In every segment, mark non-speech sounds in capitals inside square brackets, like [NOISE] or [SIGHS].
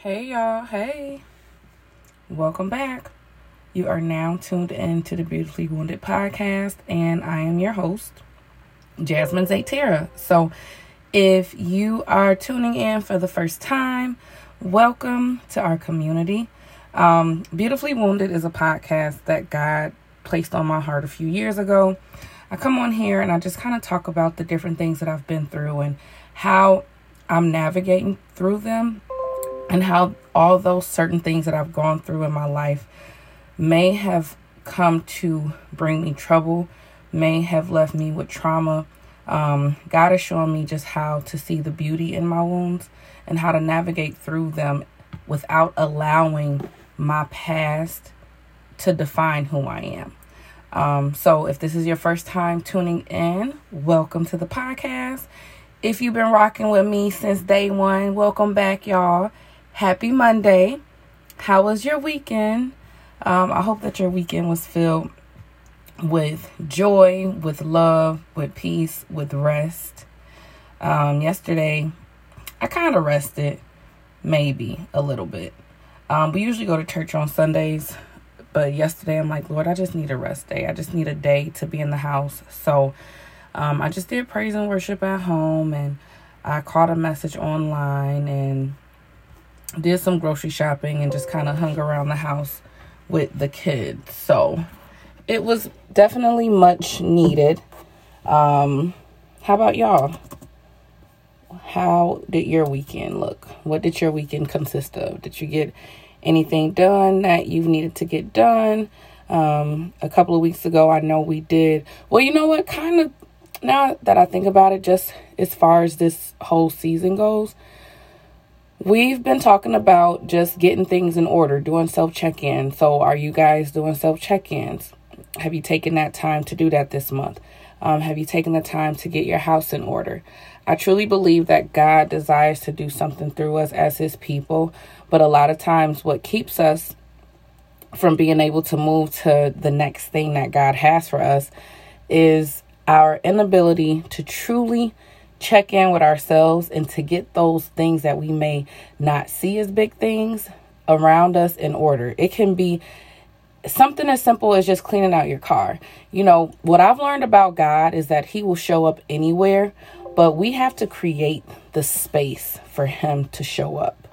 Hey, y'all. Hey. Welcome back. You are now tuned in to the Beautifully Wounded podcast, and I am your host, Jasmine Zaytera. So, if you are tuning in for the first time, welcome to our community. Um, Beautifully Wounded is a podcast that God placed on my heart a few years ago. I come on here and I just kind of talk about the different things that I've been through and how I'm navigating through them and how all those certain things that I've gone through in my life may have come to bring me trouble, may have left me with trauma. Um, God is showing me just how to see the beauty in my wounds and how to navigate through them without allowing my past to define who I am. Um, so, if this is your first time tuning in, welcome to the podcast. If you've been rocking with me since day one, welcome back, y'all. Happy Monday. How was your weekend? Um, I hope that your weekend was filled with joy, with love, with peace, with rest. Um, yesterday, I kind of rested, maybe a little bit. Um, we usually go to church on Sundays, but yesterday I'm like, Lord, I just need a rest day. I just need a day to be in the house. So um, I just did praise and worship at home, and I caught a message online and did some grocery shopping and just kind of hung around the house with the kids. So it was definitely much needed. Um, how about y'all? How did your weekend look? What did your weekend consist of? Did you get anything done that you needed to get done? Um, a couple of weeks ago, I know we did. Well, you know what? Kind of now that I think about it, just as far as this whole season goes, We've been talking about just getting things in order, doing self check in. So, are you guys doing self check ins? Have you taken that time to do that this month? Um, have you taken the time to get your house in order? I truly believe that God desires to do something through us as His people, but a lot of times, what keeps us from being able to move to the next thing that God has for us is our inability to truly check in with ourselves and to get those things that we may not see as big things around us in order. It can be something as simple as just cleaning out your car. You know, what I've learned about God is that He will show up anywhere, but we have to create the space for Him to show up.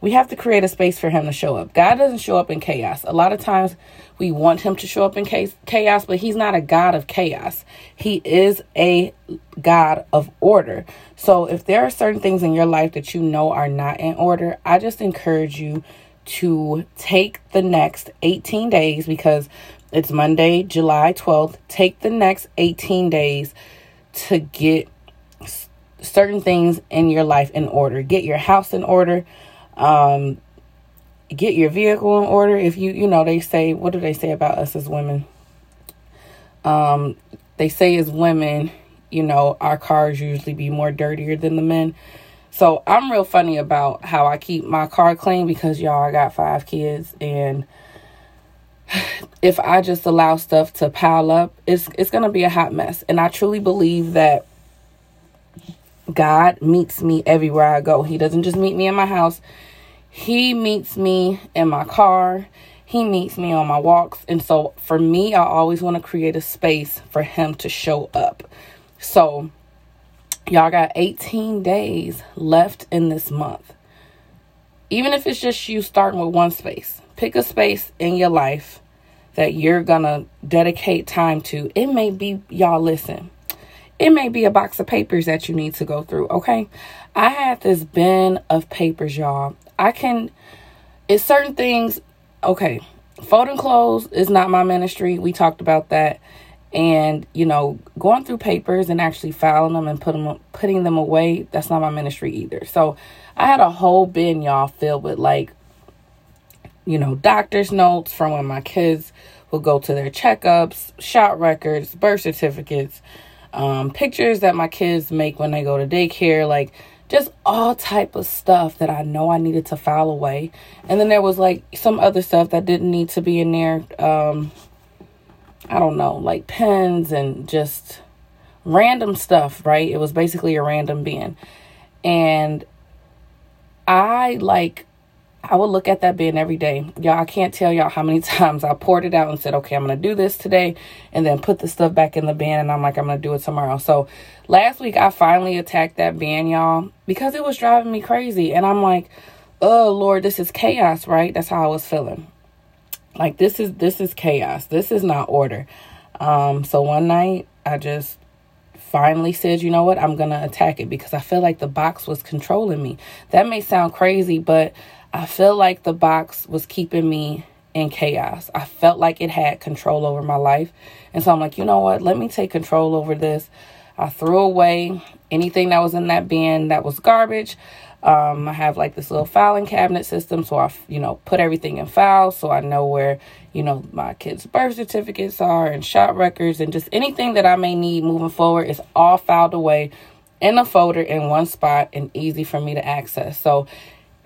We have to create a space for him to show up. God doesn't show up in chaos. A lot of times we want him to show up in chaos, but he's not a God of chaos. He is a God of order. So if there are certain things in your life that you know are not in order, I just encourage you to take the next 18 days because it's Monday, July 12th. Take the next 18 days to get certain things in your life in order. Get your house in order um, get your vehicle in order. If you, you know, they say, what do they say about us as women? Um, they say as women, you know, our cars usually be more dirtier than the men. So I'm real funny about how I keep my car clean because y'all, I got five kids and [SIGHS] if I just allow stuff to pile up, it's it's gonna be a hot mess. And I truly believe that God meets me everywhere I go. He doesn't just meet me in my house. He meets me in my car. He meets me on my walks. And so for me, I always want to create a space for him to show up. So y'all got 18 days left in this month. Even if it's just you starting with one space, pick a space in your life that you're going to dedicate time to. It may be, y'all listen, it may be a box of papers that you need to go through, okay? I had this bin of papers, y'all. I can, it's certain things, okay, folding clothes is not my ministry. We talked about that. And, you know, going through papers and actually filing them and put them, putting them away, that's not my ministry either. So I had a whole bin, y'all, filled with like, you know, doctor's notes from when my kids would go to their checkups, shot records, birth certificates, um, pictures that my kids make when they go to daycare, like just all type of stuff that I know I needed to file away. And then there was like some other stuff that didn't need to be in there. Um, I don't know, like pens and just random stuff, right? It was basically a random bin. And I like I would look at that bin every day. Y'all, I can't tell y'all how many [LAUGHS] times I poured it out and said, okay, I'm going to do this today, and then put the stuff back in the bin, and I'm like, I'm going to do it tomorrow. So last week, I finally attacked that bin, y'all, because it was driving me crazy. And I'm like, oh, Lord, this is chaos, right? That's how I was feeling. Like, this is, this is chaos. This is not order. Um, so one night, I just finally said, you know what, I'm to attack it because I feel like the box was controlling me. That may sound crazy, but I feel like the box was keeping me in chaos. I felt like it had control over my life. And so I'm like, you know what? Let me take control over this. I threw away anything that was in that bin that was garbage. Um, I have like this little filing cabinet system. So I, you know, put everything in files so I know where, you know, my kids' birth certificates are and shot records and just anything that I may need moving forward is all filed away in a folder in one spot and easy for me to access. So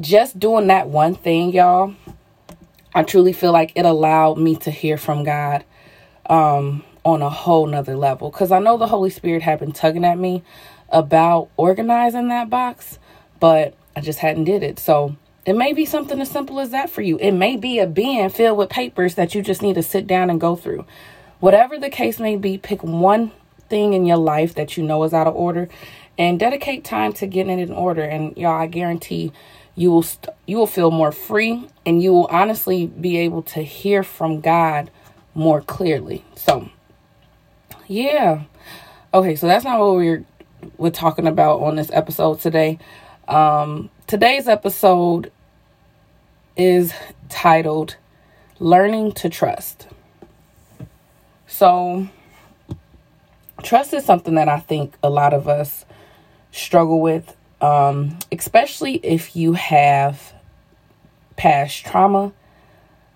just doing that one thing, y'all, I truly feel like it allowed me to hear from God um, on a whole nother level. Because I know the Holy Spirit had been tugging at me about organizing that box, but I just hadn't did it. So it may be something as simple as that for you. It may be a bin filled with papers that you just need to sit down and go through. Whatever the case may be, pick one thing in your life that you know is out of order and dedicate time to getting it in order. And y'all, I guarantee you will st- you will feel more free and you will honestly be able to hear from God more clearly. So, yeah. Okay, so that's not what we're we're talking about on this episode today. Um today's episode is titled Learning to Trust. So, trust is something that I think a lot of us struggle with um, especially if you have past trauma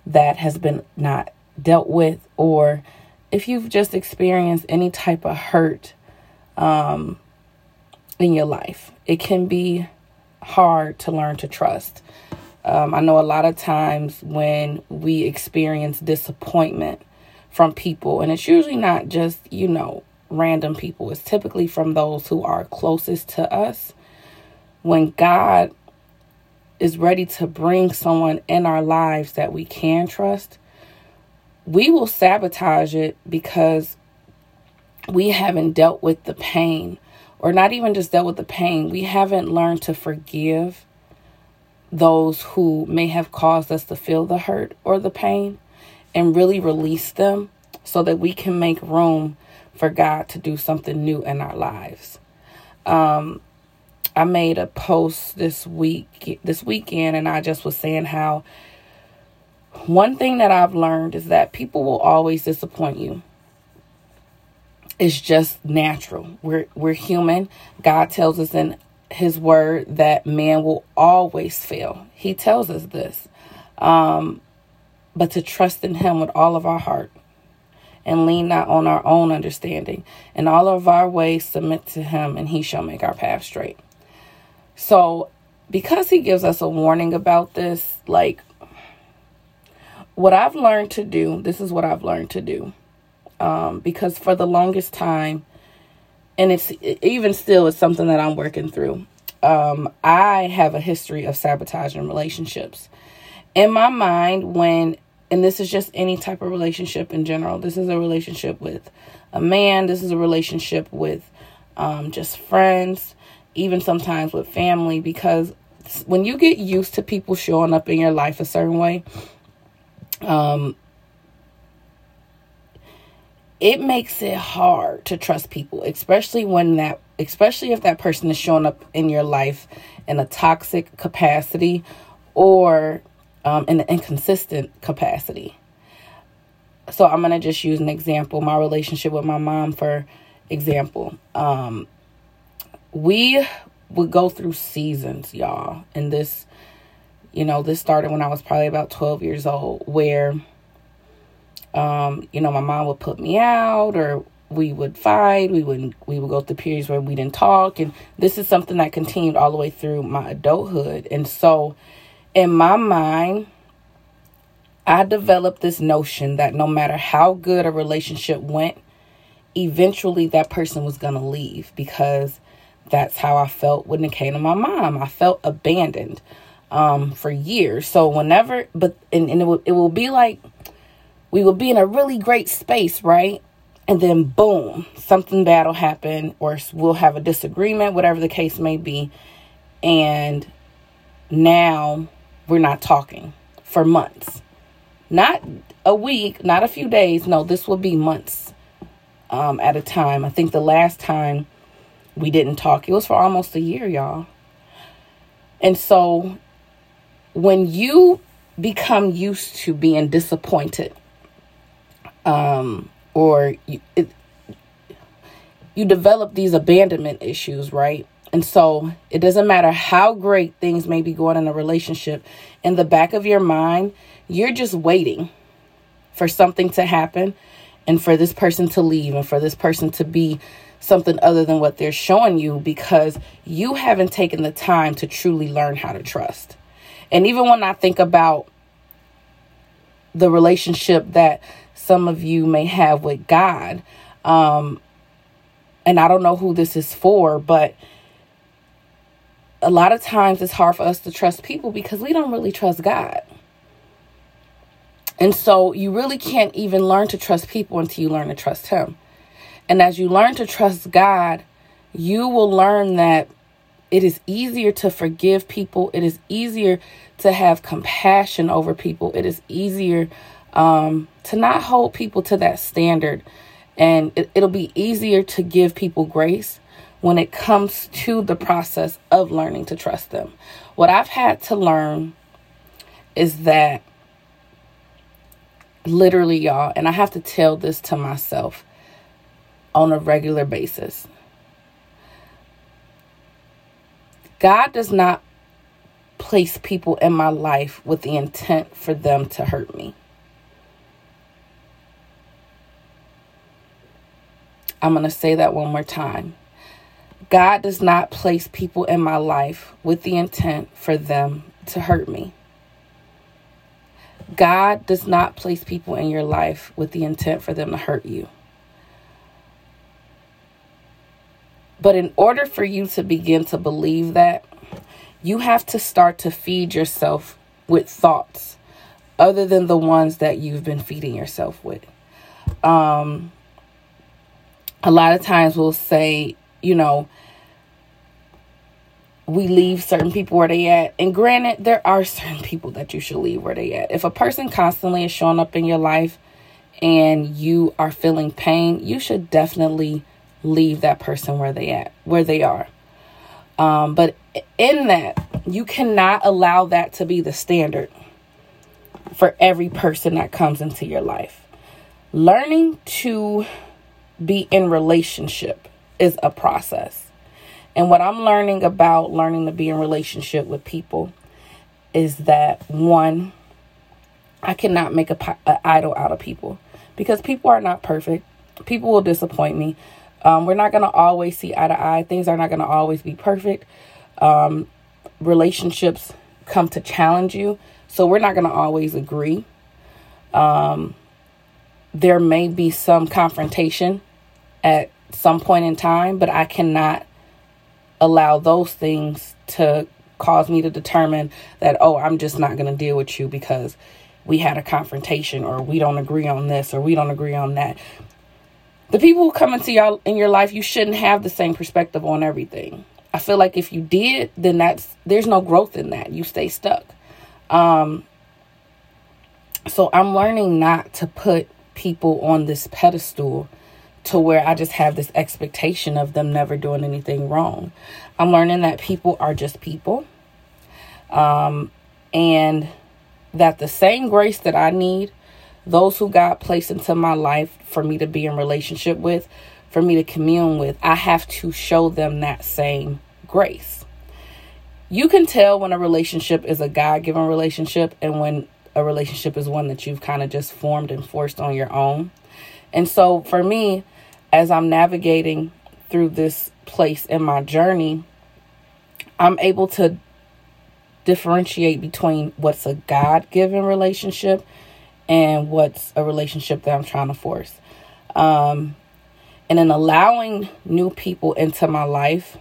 that has been not dealt with, or if you've just experienced any type of hurt um, in your life. It can be hard to learn to trust. Um, I know a lot of times when we experience disappointment from people, and it's usually not just, you know, random people, it's typically from those who are closest to us when God is ready to bring someone in our lives that we can trust, we will sabotage it because we haven't dealt with the pain, or not even just dealt with the pain, we haven't learned to forgive those who may have caused us to feel the hurt or the pain and really release them so that we can make room for God to do something new in our lives. Um, I made a post this week this weekend and I just was saying how one thing that I've learned is that people will always disappoint you. It's just natural. We're we're human. God tells us in his word that man will always fail. He tells us this. Um, but to trust in him with all of our heart and lean not on our own understanding. And all of our ways submit to him, and he shall make our path straight. So, because he gives us a warning about this, like what I've learned to do, this is what I've learned to do. Um, because for the longest time, and it's even still, it's something that I'm working through. Um, I have a history of sabotaging relationships. In my mind, when, and this is just any type of relationship in general, this is a relationship with a man, this is a relationship with um, just friends even sometimes with family, because when you get used to people showing up in your life a certain way, um, it makes it hard to trust people, especially when that, especially if that person is showing up in your life in a toxic capacity or um, in an inconsistent capacity. So I'm gonna just use an example. My relationship with my mom, for example, um, we would go through seasons, y'all. And this, you know, this started when I was probably about 12 years old, where, um, you know, my mom would put me out or we would fight. We would we would go through periods where we didn't talk, and this is something that continued all the way through my adulthood. And so, in my mind, I developed this notion that no matter how good a relationship went, eventually that person was gonna leave because that's how I felt when it came to my mom. I felt abandoned um, for years. So whenever, but and, and it will it will be like we will be in a really great space, right? And then boom, something bad will happen, or we'll have a disagreement, whatever the case may be, and now we're not talking for months, not a week, not a few days. No, this will be months um, at a time. I think the last time we didn't talk, it was for almost a year, y'all. And so when you become used to being disappointed, um, or you, it, you develop these abandonment issues, right? And so it doesn't matter how great things may be going in a relationship, in the back of your mind, you're just waiting for something to happen and for this person to leave and for this person to be something other than what they're showing you because you haven't taken the time to truly learn how to trust. And even when I think about the relationship that some of you may have with God, um, and I don't know who this is for, but a lot of times it's hard for us to trust people because we don't really trust God. And so you really can't even learn to trust people until you learn to trust Him. And as you learn to trust God, you will learn that it is easier to forgive people. It is easier to have compassion over people. It is easier um, to not hold people to that standard. And it, it'll be easier to give people grace when it comes to the process of learning to trust them. What I've had to learn is that literally, y'all, and I have to tell this to myself on a regular basis. God does not place people in my life with the intent for them to hurt me. I'm going to say that one more time. God does not place people in my life with the intent for them to hurt me. God does not place people in your life with the intent for them to hurt you. But in order for you to begin to believe that, you have to start to feed yourself with thoughts other than the ones that you've been feeding yourself with. Um, a lot of times we'll say, you know, we leave certain people where they at. And granted, there are [LAUGHS] certain people that you should leave where they at. If a person constantly is showing up in your life and you are feeling pain, you should definitely leave that person where they at, where they are. Um, but in that, you cannot allow that to be the standard for every person that comes into your life. Learning to be in relationship is a process. And what I'm learning about learning to be in relationship with people is that one, I cannot make a, a idol out of people because people are not perfect. People will disappoint me. Um, we're not going to always see eye to eye. Things are not going to always be perfect. Um, relationships come to challenge you. So we're not going to always agree. Um, there may be some confrontation at some point in time, but I cannot allow those things to cause me to determine that, oh, I'm just not going to deal with you because we had a confrontation or we don't agree on this or we don't agree on that. The people who come into y'all in your life, you shouldn't have the same perspective on everything. I feel like if you did, then that's there's no growth in that. You stay stuck. Um so I'm learning not to put people on this pedestal to where I just have this expectation of them never doing anything wrong. I'm learning that people are just people. Um, and that the same grace that I need, those who God placed into my life for me to be in relationship with, for me to commune with, I have to show them that same grace. You can tell when a relationship is a God given relationship and when a relationship is one that you've kind of just formed and forced on your own. And so for me, as I'm navigating through this place in my journey, I'm able to differentiate between what's a God given relationship and what's a relationship that I'm trying to force. Um, and in allowing new people into my life,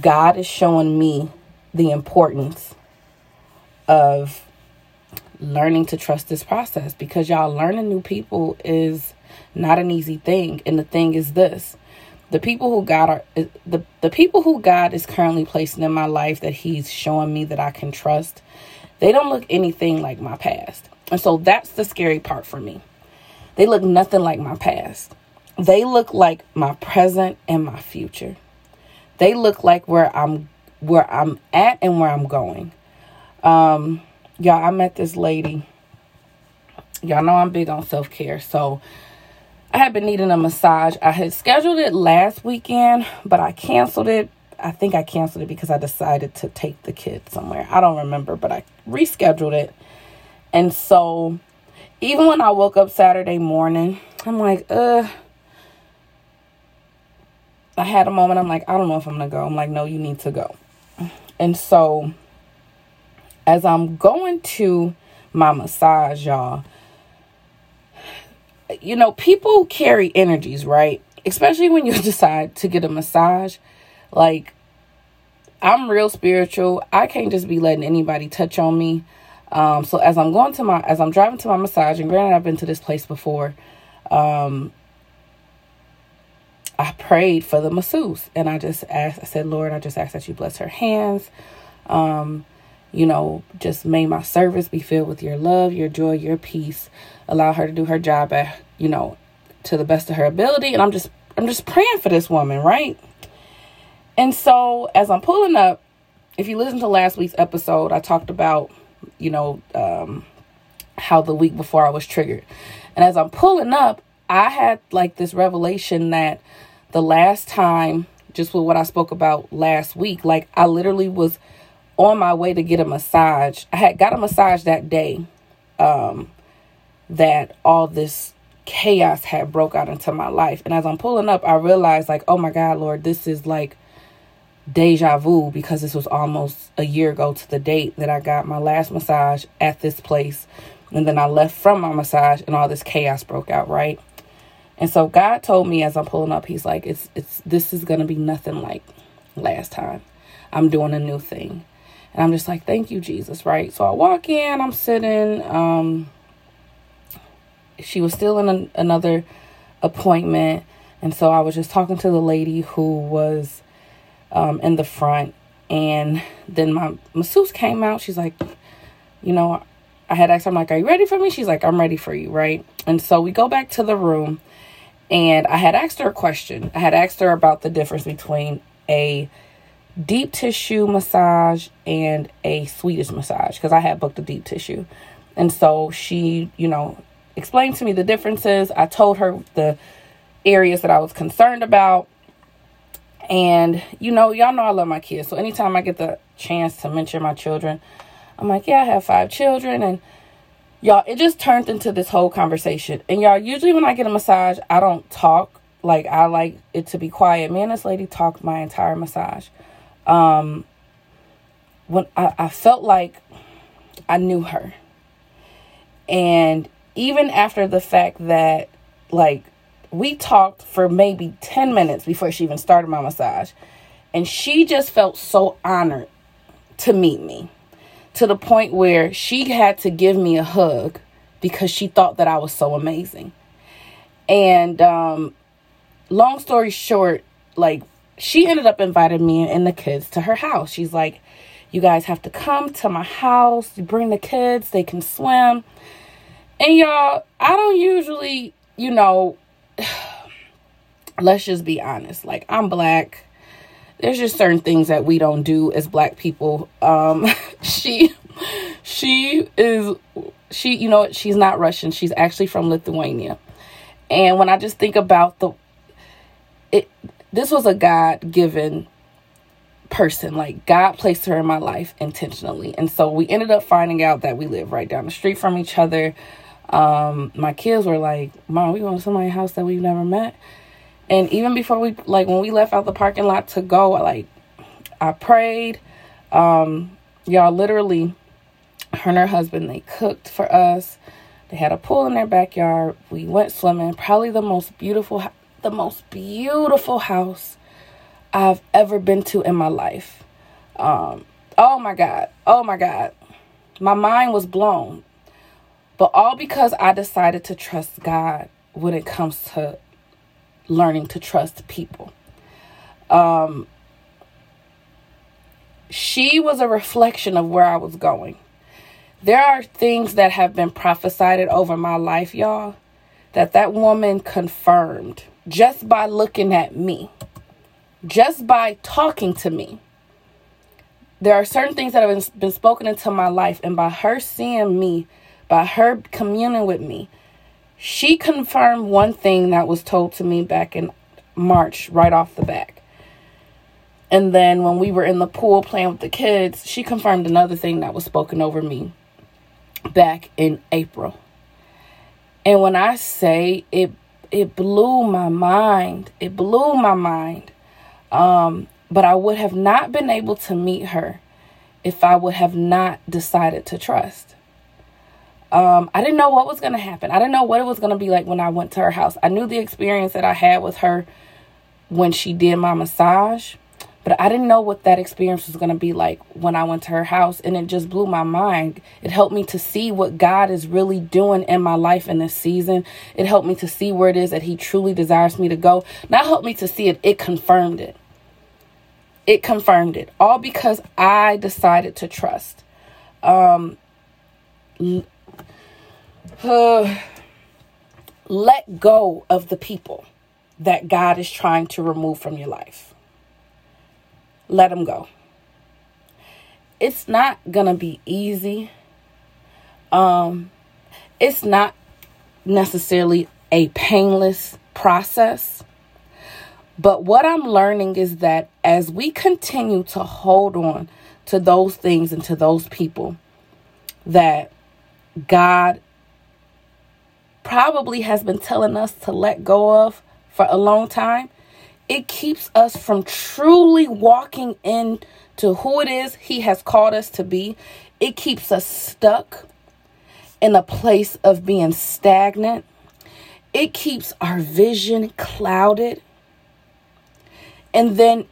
God is showing me the importance of learning to trust this process because y'all learning new people is not an easy thing and the thing is this the people who God are the the people who God is currently placing in my life that he's showing me that I can trust they don't look anything like my past and so that's the scary part for me they look nothing like my past they look like my present and my future they look like where I'm where I'm at and where I'm going um y'all, I met this lady. Y'all know I'm big on self care. So I had been needing a massage. I had scheduled it last weekend, but I canceled it. I think I canceled it because I decided to take the kid somewhere. I don't remember, but I rescheduled it. And so even when I woke up Saturday morning, I'm like, uh, I had a moment. I'm like, I don't know if I'm going to go. I'm like, no, you need to go. And so as I'm going to my massage, y'all, you know, people carry energies, right? Especially when you [LAUGHS] decide to get a massage. Like, I'm real spiritual. I can't just be letting anybody touch on me. Um, so as I'm going to my, as I'm driving to my massage, and granted, I've been to this place before, um, I prayed for the masseuse and I just asked, I said, Lord, I just ask that you bless her hands. Um, you know, just may my service be filled with your love, your joy, your peace. Allow her to do her job at, you know, to the best of her ability. And I'm just I'm just praying for this woman, right? And so as I'm pulling up, if you listen to last week's episode, I talked about, you know, um, how the week before I was triggered. And as I'm pulling up, I had like this revelation that the last time, just with what I spoke about last week, like I literally was on my way to get a massage. I had got a massage that day um, that all this chaos had broke out into my life. And as I'm pulling up, I realized like, oh my God, Lord, this is like deja vu because this was almost a year ago to the date that I got my last massage at this place. And then I left from my massage and all this chaos broke out, right? And so God told me as I'm pulling up, he's like, it's it's this is gonna be nothing like last time. I'm doing a new thing. And I'm just like, thank you, Jesus, right? So I walk in, I'm sitting. Um, she was still in an, another appointment. And so I was just talking to the lady who was um, in the front. And then my masseuse came out. She's like, you know, I had asked her, I'm like, are you ready for me? She's like, I'm ready for you, right? And so we go back to the room. And I had asked her a question. I had asked her about the difference between a deep tissue massage and a Swedish massage because I had booked a deep tissue. And so she, you know, explained to me the differences. I told her the areas that I was concerned about. And, you know, y'all know I love my kids. So anytime I get the chance to mention my children, I'm like, yeah, I have five children. And y'all, it just turned into this whole conversation. And y'all, usually when I get a massage, I don't talk. Like, I like it to be quiet. Me and this lady talked my entire massage um, when I, I felt like I knew her. And even after the fact that, like, we talked for maybe 10 minutes before she even started my massage. And she just felt so honored to meet me to the point where she had to give me a hug because she thought that I was so amazing. And um, long story short, like she ended up inviting me and the kids to her house. She's like, You guys have to come to my house. You bring the kids, they can swim. And y'all, I don't usually, you know, [SIGHS] let's just be honest. Like, I'm black. There's just certain things that we don't do as black people. Um, [LAUGHS] she, she is, she, you know, she's not Russian. She's actually from Lithuania. And when I just think about the, it, this was a God given person. Like God placed her in my life intentionally. And so we ended up finding out that we live right down the street from each other. Um, my kids were like, Mom, we going to somebody's house that we've never met. And even before we like when we left out the parking lot to go, like I prayed. Um, y'all literally her and her husband they cooked for us. They had a pool in their backyard. We went swimming. Probably the most beautiful the most beautiful house I've ever been to in my life. Um, oh my God. Oh my God. My mind was blown. But all because I decided to trust God when it comes to learning to trust people. Um, she was a reflection of where I was going. There are things that have been prophesied over my life, y'all, that that woman confirmed just by looking at me just by talking to me. There are certain things that have been, been spoken into my life, and by her seeing me, by her communing with me, she confirmed one thing that was told to me back in March, right off the back. And then when we were in the pool playing with the kids, she confirmed another thing that was spoken over me back in April. And when I say it it blew my mind. It blew my mind. Um, but I would have not been able to meet her if I would have not decided to trust. Um, I didn't know what was going to happen. I didn't know what it was going to be like when I went to her house. I knew the experience that I had with her when she did my massage, but I didn't know what that experience was going to be like when I went to her house. And it just blew my mind. It helped me to see what God is really doing in my life in this season. It helped me to see where it is that He truly desires me to go. Not helped me to see it, it confirmed it it confirmed it all because I decided to trust. Um, uh, let go of the people that God is trying to remove from your life. Let them go. It's not going to be easy. Um, it's not necessarily a painless process. But what I'm learning is that as we continue to hold on to those things and to those people that God probably has been telling us to let go of for a long time, it keeps us from truly walking into who it is He has called us to be. It keeps us stuck in a place of being stagnant. It keeps our vision clouded. And then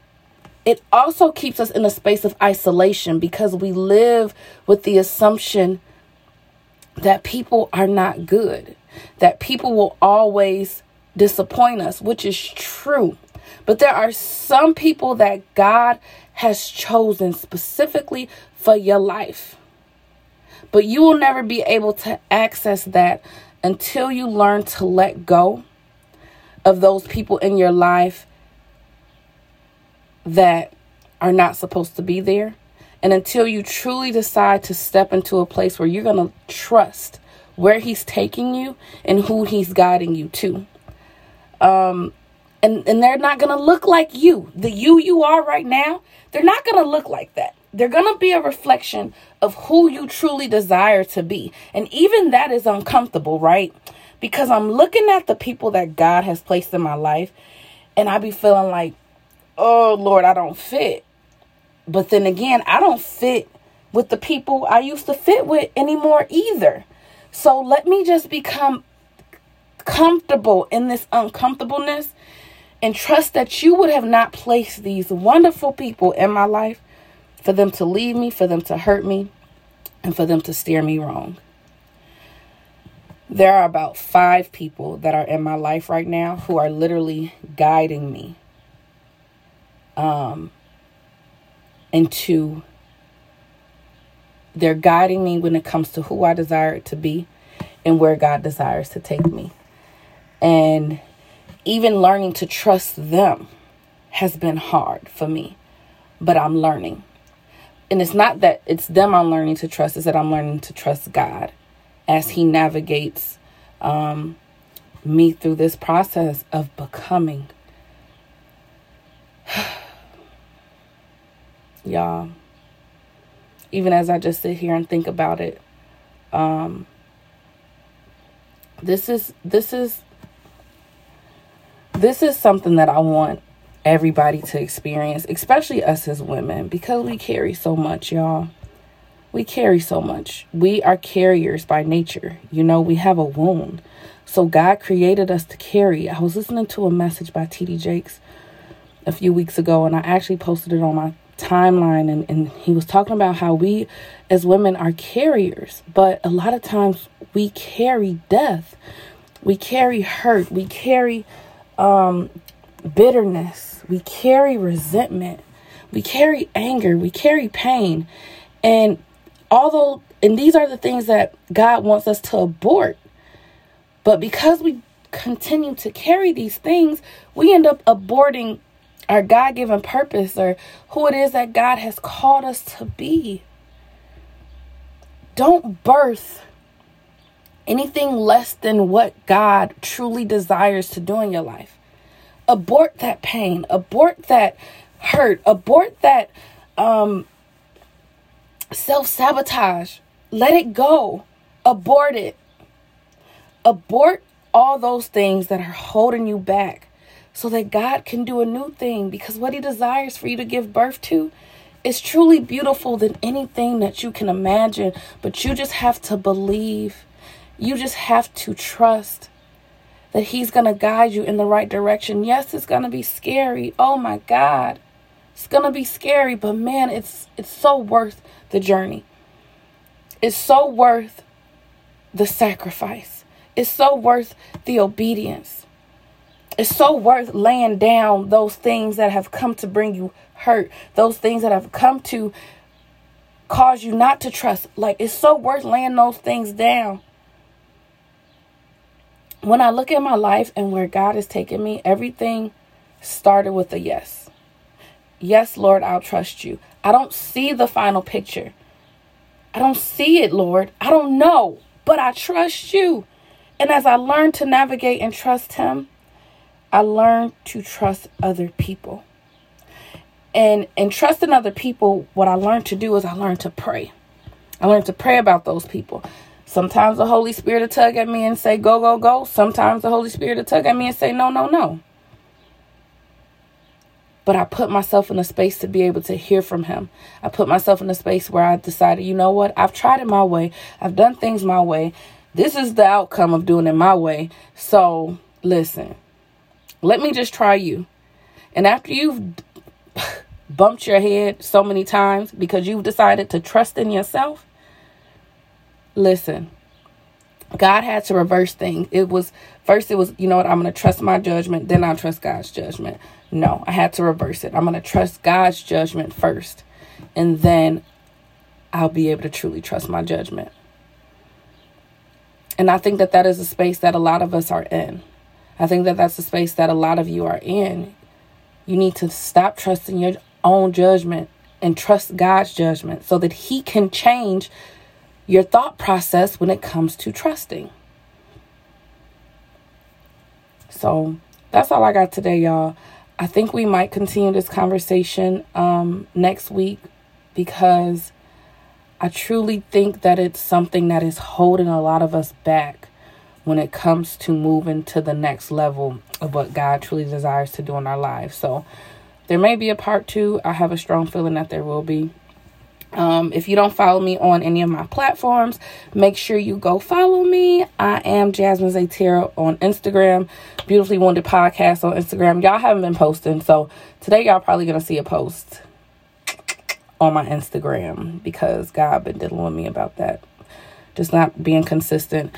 it also keeps us in a space of isolation because we live with the assumption that people are not good, that people will always disappoint us, which is true. But there are some people that God has chosen specifically for your life. But you will never be able to access that until you learn to let go of those people in your life that are not supposed to be there. And until you truly decide to step into a place where you're going to trust where he's taking you and who he's guiding you to. Um, and, and they're not going to look like you. The you you are right now, they're not going to look like that. They're going to be a reflection of who you truly desire to be. And even that is uncomfortable, right? Because I'm looking at the people that God has placed in my life and I be feeling like, oh Lord, I don't fit. But then again, I don't fit with the people I used to fit with anymore either. So let me just become comfortable in this uncomfortableness and trust that you would have not placed these wonderful people in my life for them to leave me, for them to hurt me, and for them to steer me wrong. There are about five people that are in my life right now who are literally guiding me um, into they're guiding me when it comes to who I desire to be and where God desires to take me. And even learning to trust them has been hard for me, but I'm learning. And it's not that it's them I'm learning to trust, it's that I'm learning to trust God as He navigates um, me through this process of becoming [SIGHS] y'all. Even as I just sit here and think about it, um, this is this is this is something that I want everybody to experience, especially us as women, because we carry so much, y'all. We carry so much. We are carriers by nature. You know, we have a wound. So God created us to carry. I was listening to a message by TD Jakes a few weeks ago, and I actually posted it on my timeline. And, and he was talking about how we as women are carriers, but a lot of times we carry death, we carry hurt, we carry um, bitterness, we carry resentment, we carry anger, we carry pain. And although, and these are the things that God wants us to abort, but because we continue to carry these things, we end up aborting our God given purpose or who it is that God has called us to be. Don't birth anything less than what God truly desires to do in your life. Abort that pain, abort that hurt, abort that um, self sabotage. Let it go. Abort it. Abort all those things that are holding you back so that God can do a new thing because what He desires for you to give birth to is truly beautiful than anything that you can imagine. But you just have to believe, you just have to trust that He's going to guide you in the right direction. Yes, it's going to be scary. Oh my God. It's going to be scary, but man, it's it's so worth the journey. It's so worth the sacrifice. It's so worth the obedience. It's so worth laying down those things that have come to bring you hurt, those things that have come to cause you not to trust. Like, it's so worth laying those things down. When I look at my life and where God has taken me, everything started with a yes. Yes, Lord, I'll trust you. I don't see the final picture. I don't see it, Lord. I don't know, but I trust you. And as I learn to navigate and trust Him, I learned to trust other people. And and trusting other people, what I learned to do is I learned to pray. I learned to pray about those people. Sometimes the Holy Spirit will tug at me and say, go, go, go. Sometimes the Holy Spirit will tug at me and say, no, no, no. But I put myself in a space to be able to hear from Him. I put myself in a space where I decided, you know what? I've tried it my way. I've done things my way. This is the outcome of doing it my way. So listen, let me just try you. And after you've [SIGHS] bumped your head so many times because you've decided to trust in yourself, listen. God had to reverse things. It was first it was, you know what, I'm going to trust my judgment, then I'll trust God's judgment. No, I had to reverse it. I'm going to trust God's judgment first, and then I'll be able to truly trust my judgment. And I think that that is a space that a lot of us are in. I think that that's the space that a lot of you are in. You need to stop trusting your own judgment and trust God's judgment so that He can change your thought process when it comes to trusting. So that's all I got today, y'all. I think we might continue this conversation um, next week because I truly think that it's something that is holding a lot of us back when it comes to moving to the next level of what God truly desires to do in our lives. So there may be a part two. I have a strong feeling that there will be. Um, if you don't follow me on any of my platforms, make sure you go follow me. I am Jasmine Zatira on Instagram, Beautifully Wounded Podcast on Instagram. Y'all haven't been posting, so today y'all probably gonna see a post on my Instagram because God been dealing with me about that. Just not being consistent.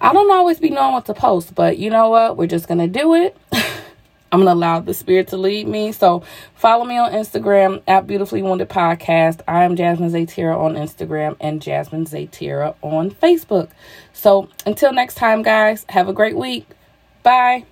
I don't always be knowing what to post, but you know what? We're just going to do it. [LAUGHS] I'm going to allow the spirit to lead me. So follow me on Instagram at Beautifully Wounded Podcast. I am Jasmine Zatira on Instagram and Jasmine Zatira on Facebook. So until next time, guys, have a great week. Bye.